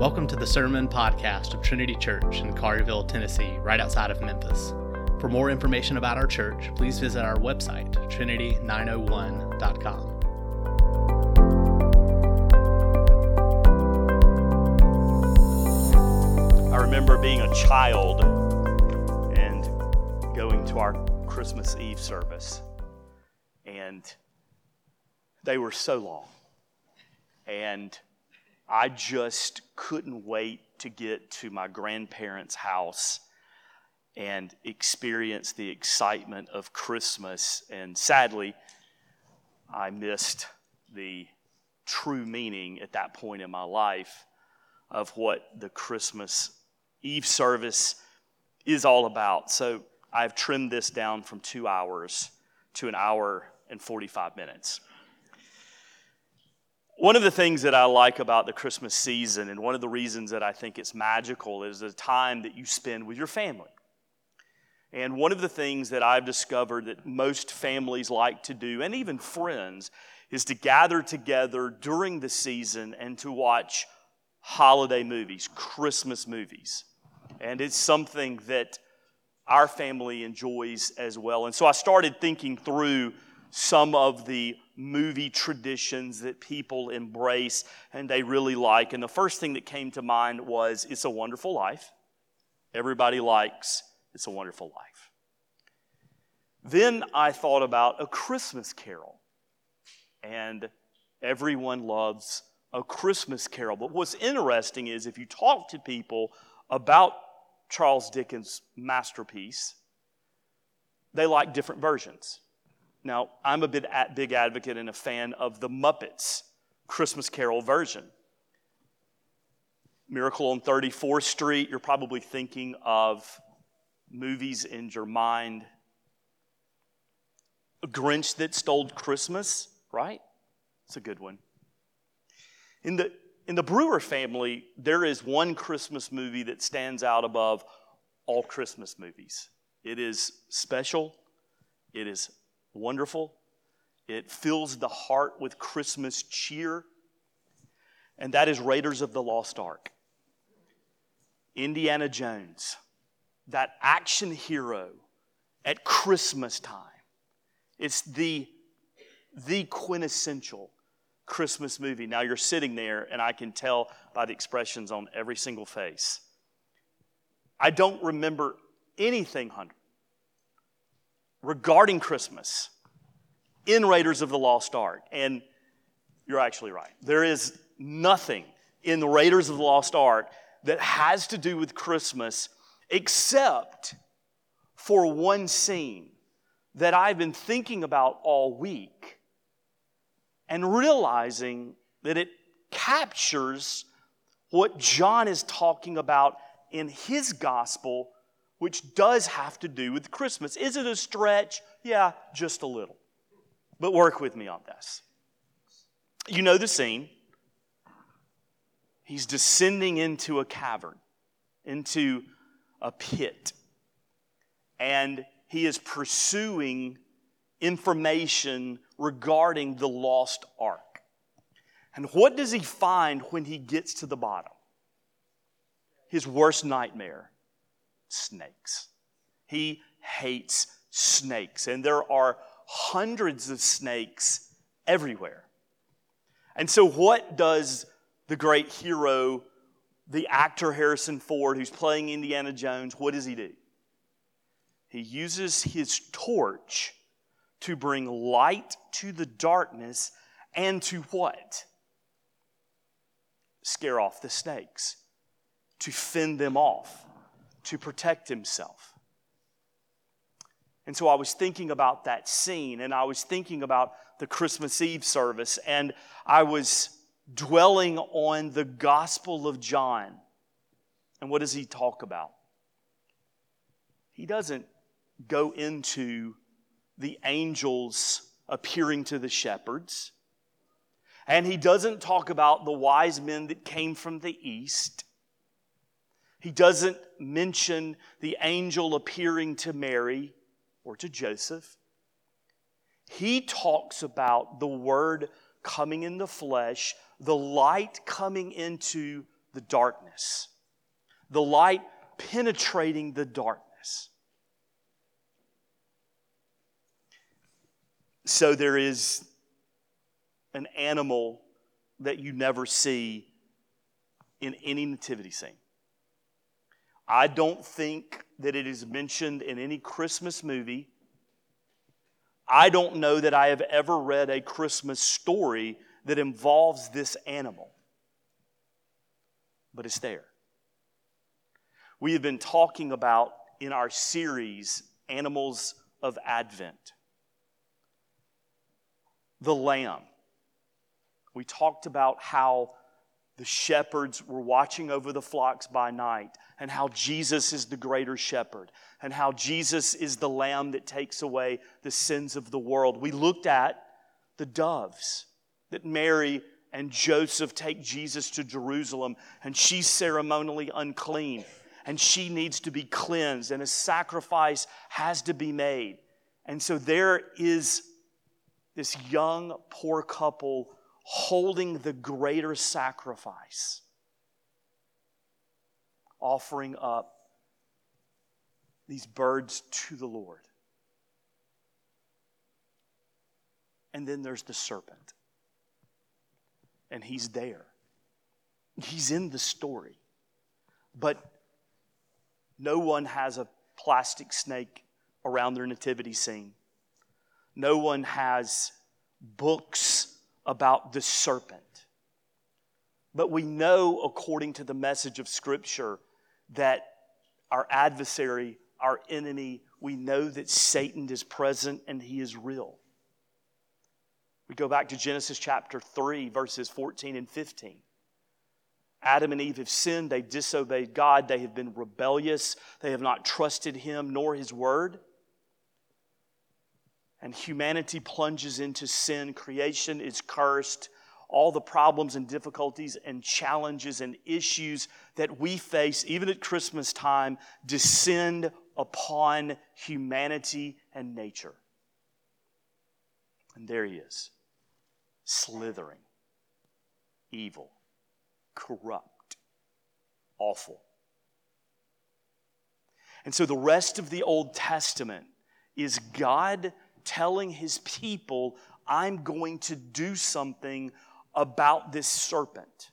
Welcome to the Sermon Podcast of Trinity Church in Collierville, Tennessee, right outside of Memphis. For more information about our church, please visit our website, trinity901.com. I remember being a child and going to our Christmas Eve service, and they were so long. And I just couldn't wait to get to my grandparents' house and experience the excitement of Christmas. And sadly, I missed the true meaning at that point in my life of what the Christmas Eve service is all about. So I've trimmed this down from two hours to an hour and 45 minutes. One of the things that I like about the Christmas season, and one of the reasons that I think it's magical, is the time that you spend with your family. And one of the things that I've discovered that most families like to do, and even friends, is to gather together during the season and to watch holiday movies, Christmas movies. And it's something that our family enjoys as well. And so I started thinking through some of the movie traditions that people embrace and they really like. And the first thing that came to mind was It's a Wonderful Life. Everybody likes It's a Wonderful Life. Then I thought about A Christmas Carol. And everyone loves A Christmas Carol. But what's interesting is if you talk to people about Charles Dickens' masterpiece, they like different versions. Now, I'm a big, big advocate and a fan of the Muppets Christmas Carol version. Miracle on 34th Street, you're probably thinking of movies in your mind. A Grinch That Stole Christmas, right? It's a good one. In the, in the Brewer family, there is one Christmas movie that stands out above all Christmas movies. It is special, it is wonderful. It fills the heart with Christmas cheer. And that is Raiders of the Lost Ark. Indiana Jones, that action hero at Christmas time. It's the, the quintessential Christmas movie. Now you're sitting there, and I can tell by the expressions on every single face. I don't remember anything, Hunter, regarding Christmas in Raiders of the Lost Ark. And you're actually right. There is nothing in the Raiders of the Lost Ark that has to do with Christmas except for one scene that I've been thinking about all week and realizing that it captures what John is talking about in his gospel which does have to do with Christmas. Is it a stretch? Yeah, just a little. But work with me on this. You know the scene. He's descending into a cavern, into a pit, and he is pursuing information regarding the lost ark. And what does he find when he gets to the bottom? His worst nightmare snakes. He hates snakes, and there are hundreds of snakes everywhere. And so, what does the great hero, the actor Harrison Ford, who's playing Indiana Jones, what does he do? He uses his torch to bring light to the darkness and to what? Scare off the snakes, to fend them off to protect himself. And so I was thinking about that scene and I was thinking about the Christmas Eve service and I was dwelling on the Gospel of John. And what does he talk about? He doesn't go into the angels appearing to the shepherds. And he doesn't talk about the wise men that came from the east. He doesn't mention the angel appearing to Mary or to Joseph. He talks about the Word coming in the flesh, the light coming into the darkness, the light penetrating the darkness. So there is an animal that you never see in any nativity scene. I don't think that it is mentioned in any Christmas movie. I don't know that I have ever read a Christmas story that involves this animal, but it's there. We have been talking about in our series, Animals of Advent, the lamb. We talked about how the shepherds were watching over the flocks by night, and how Jesus is the greater shepherd, and how Jesus is the lamb that takes away the sins of the world. We looked at the doves that Mary and Joseph take Jesus to Jerusalem, and she's ceremonially unclean, and she needs to be cleansed, and a sacrifice has to be made. And so there is this young, poor couple holding the greater sacrifice, offering up these birds to the Lord. And then there's the serpent. And he's there. He's in the story. But no one has a plastic snake around their nativity scene. No one has books about the serpent. But we know, according to the message of Scripture, that our adversary, our enemy, we know that Satan is present and he is real. We go back to Genesis chapter 3, verses 14 and 15. Adam and Eve have sinned. They disobeyed God. They have been rebellious. They have not trusted Him nor His word and humanity plunges into sin. Creation is cursed. All the problems and difficulties and challenges and issues that we face, even at Christmas time, descend upon humanity and nature. And there he is, slithering, evil, corrupt, awful. And so the rest of the Old Testament is God telling his people, I'm going to do something about this serpent.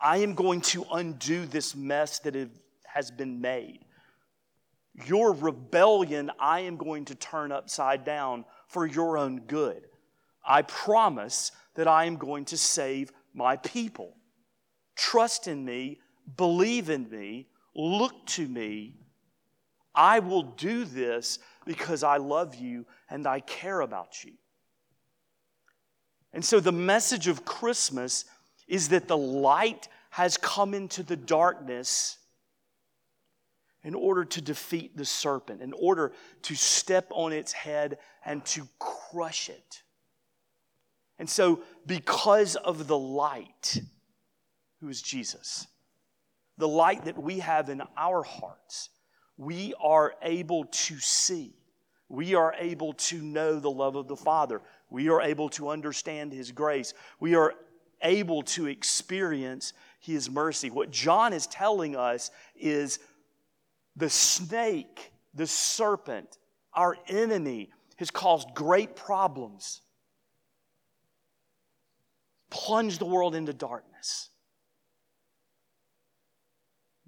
I am going to undo this mess that has been made. Your rebellion, I am going to turn upside down for your own good. I promise that I am going to save my people. Trust in me, believe in me, look to me. I will do this because I love you and I care about you. And so the message of Christmas is that the light has come into the darkness in order to defeat the serpent, in order to step on its head and to crush it. And so, because of the light, who is Jesus, the light that we have in our hearts, we are able to see. We are able to know the love of the Father. We are able to understand His grace. We are able to experience His mercy. What John is telling us is the snake, the serpent, our enemy, has caused great problems, plunged the world into darkness.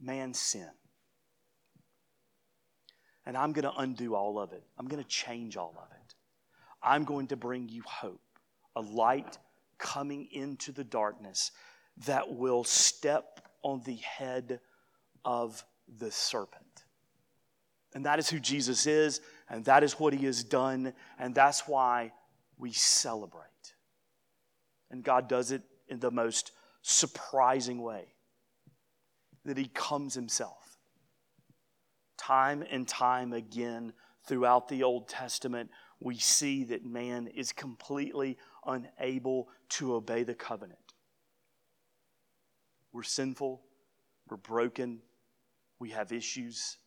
Man's sin. And I'm going to undo all of it. I'm going to change all of it. I'm going to bring you hope, a light coming into the darkness that will step on the head of the serpent. And that is who Jesus is, and that is what he has done, and that's why we celebrate. And God does it in the most surprising way that he comes himself time and time again throughout the Old Testament, we see that man is completely unable to obey the covenant. We're sinful, we're broken, we have issues,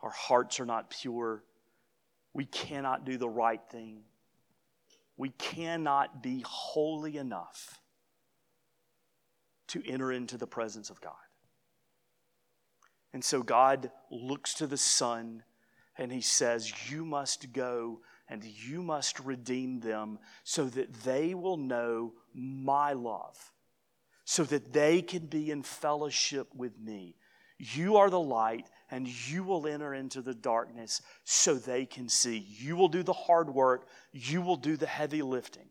our hearts are not pure, we cannot do the right thing, we cannot be holy enough to enter into the presence of God. And so God looks to the Son and he says, You must go and you must redeem them so that they will know my love, so that they can be in fellowship with me. You are the light, and you will enter into the darkness so they can see. You will do the hard work, you will do the heavy lifting.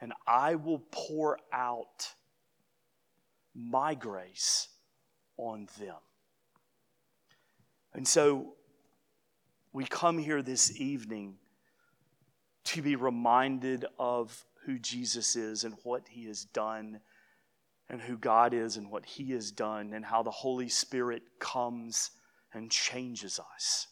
And I will pour out my grace on them. And so we come here this evening to be reminded of who Jesus is and what he has done, and who God is and what he has done, and how the Holy Spirit comes and changes us.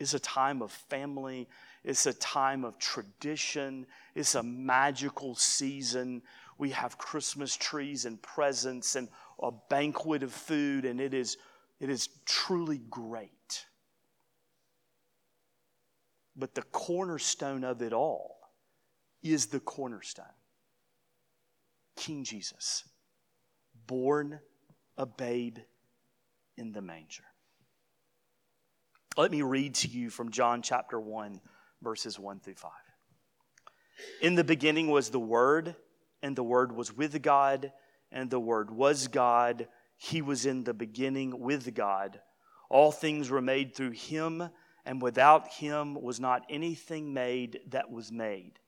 It's a time of family. It's a time of tradition. It's a magical season. We have Christmas trees and presents and a banquet of food, and it is it is truly great. But the cornerstone of it all is the cornerstone King Jesus, born a babe in the manger. Let me read to you from John chapter 1, verses 1 through 5. In the beginning was the Word, and the Word was with God, and the Word was God he was in the beginning with God. All things were made through him, and without him was not anything made that was made.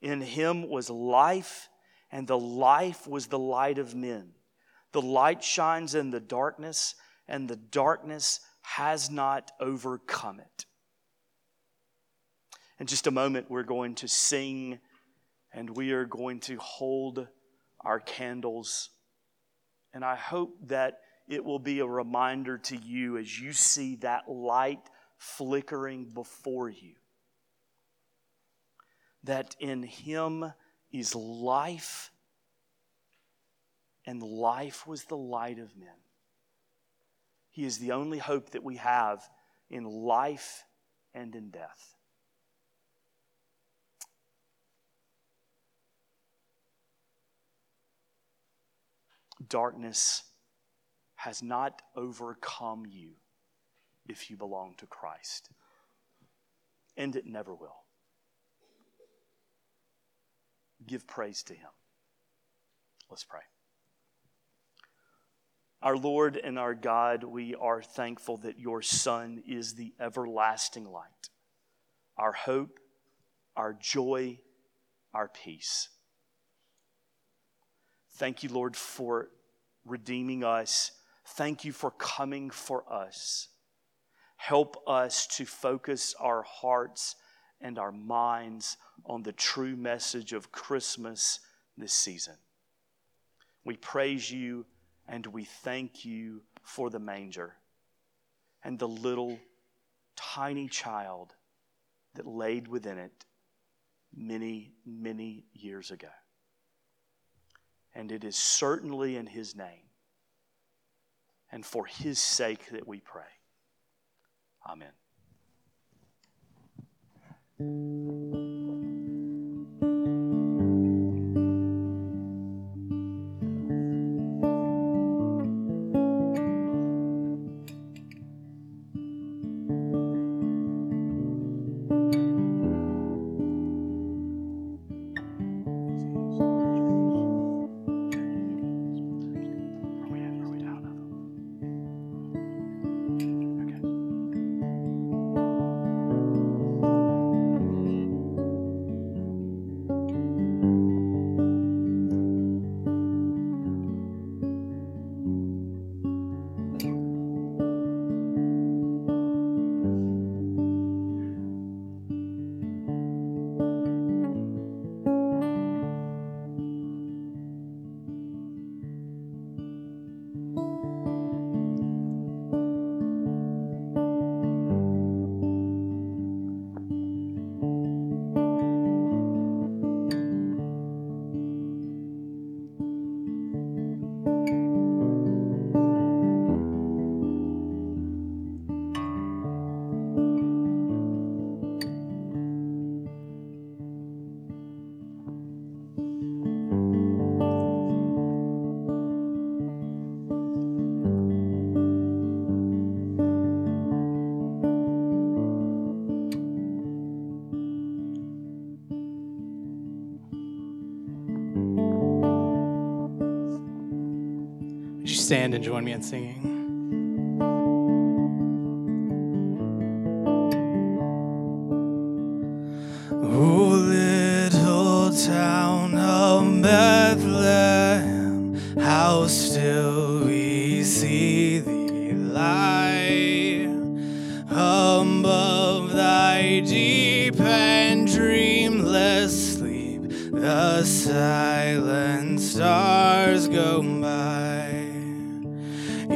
In him was life, and the life was the light of men. The light shines in the darkness, and the darkness has not overcome it. In just a moment, we're going to sing and we are going to hold our candles and I hope that it will be a reminder to you as you see that light flickering before you that in Him is life, and life was the light of men. He is the only hope that we have in life and in death. darkness has not overcome you if you belong to Christ. And it never will. Give praise to Him. Let's pray. Our Lord and our God, we are thankful that your Son is the everlasting light, our hope, our joy, our peace. Thank you, Lord, for redeeming us. Thank you for coming for us. Help us to focus our hearts and our minds on the true message of Christmas this season. We praise you and we thank you for the manger and the little tiny child that laid within it many, many years ago. And it is certainly in His name and for His sake that we pray. Amen. Stand and join me in singing? Little town of Bethlehem, how still we see thee lie above thy deep and dreamless sleep. The silent stars go by,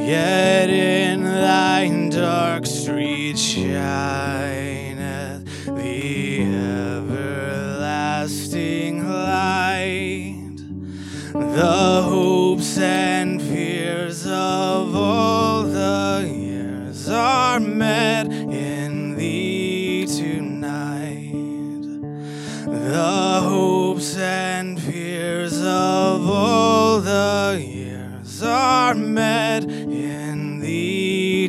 yet in thine dark street shineth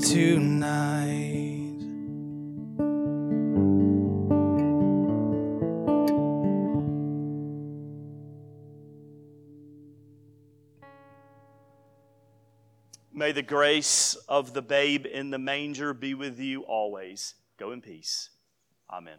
tonight. May the grace of the babe in the manger be with you always. Go in peace. Amen.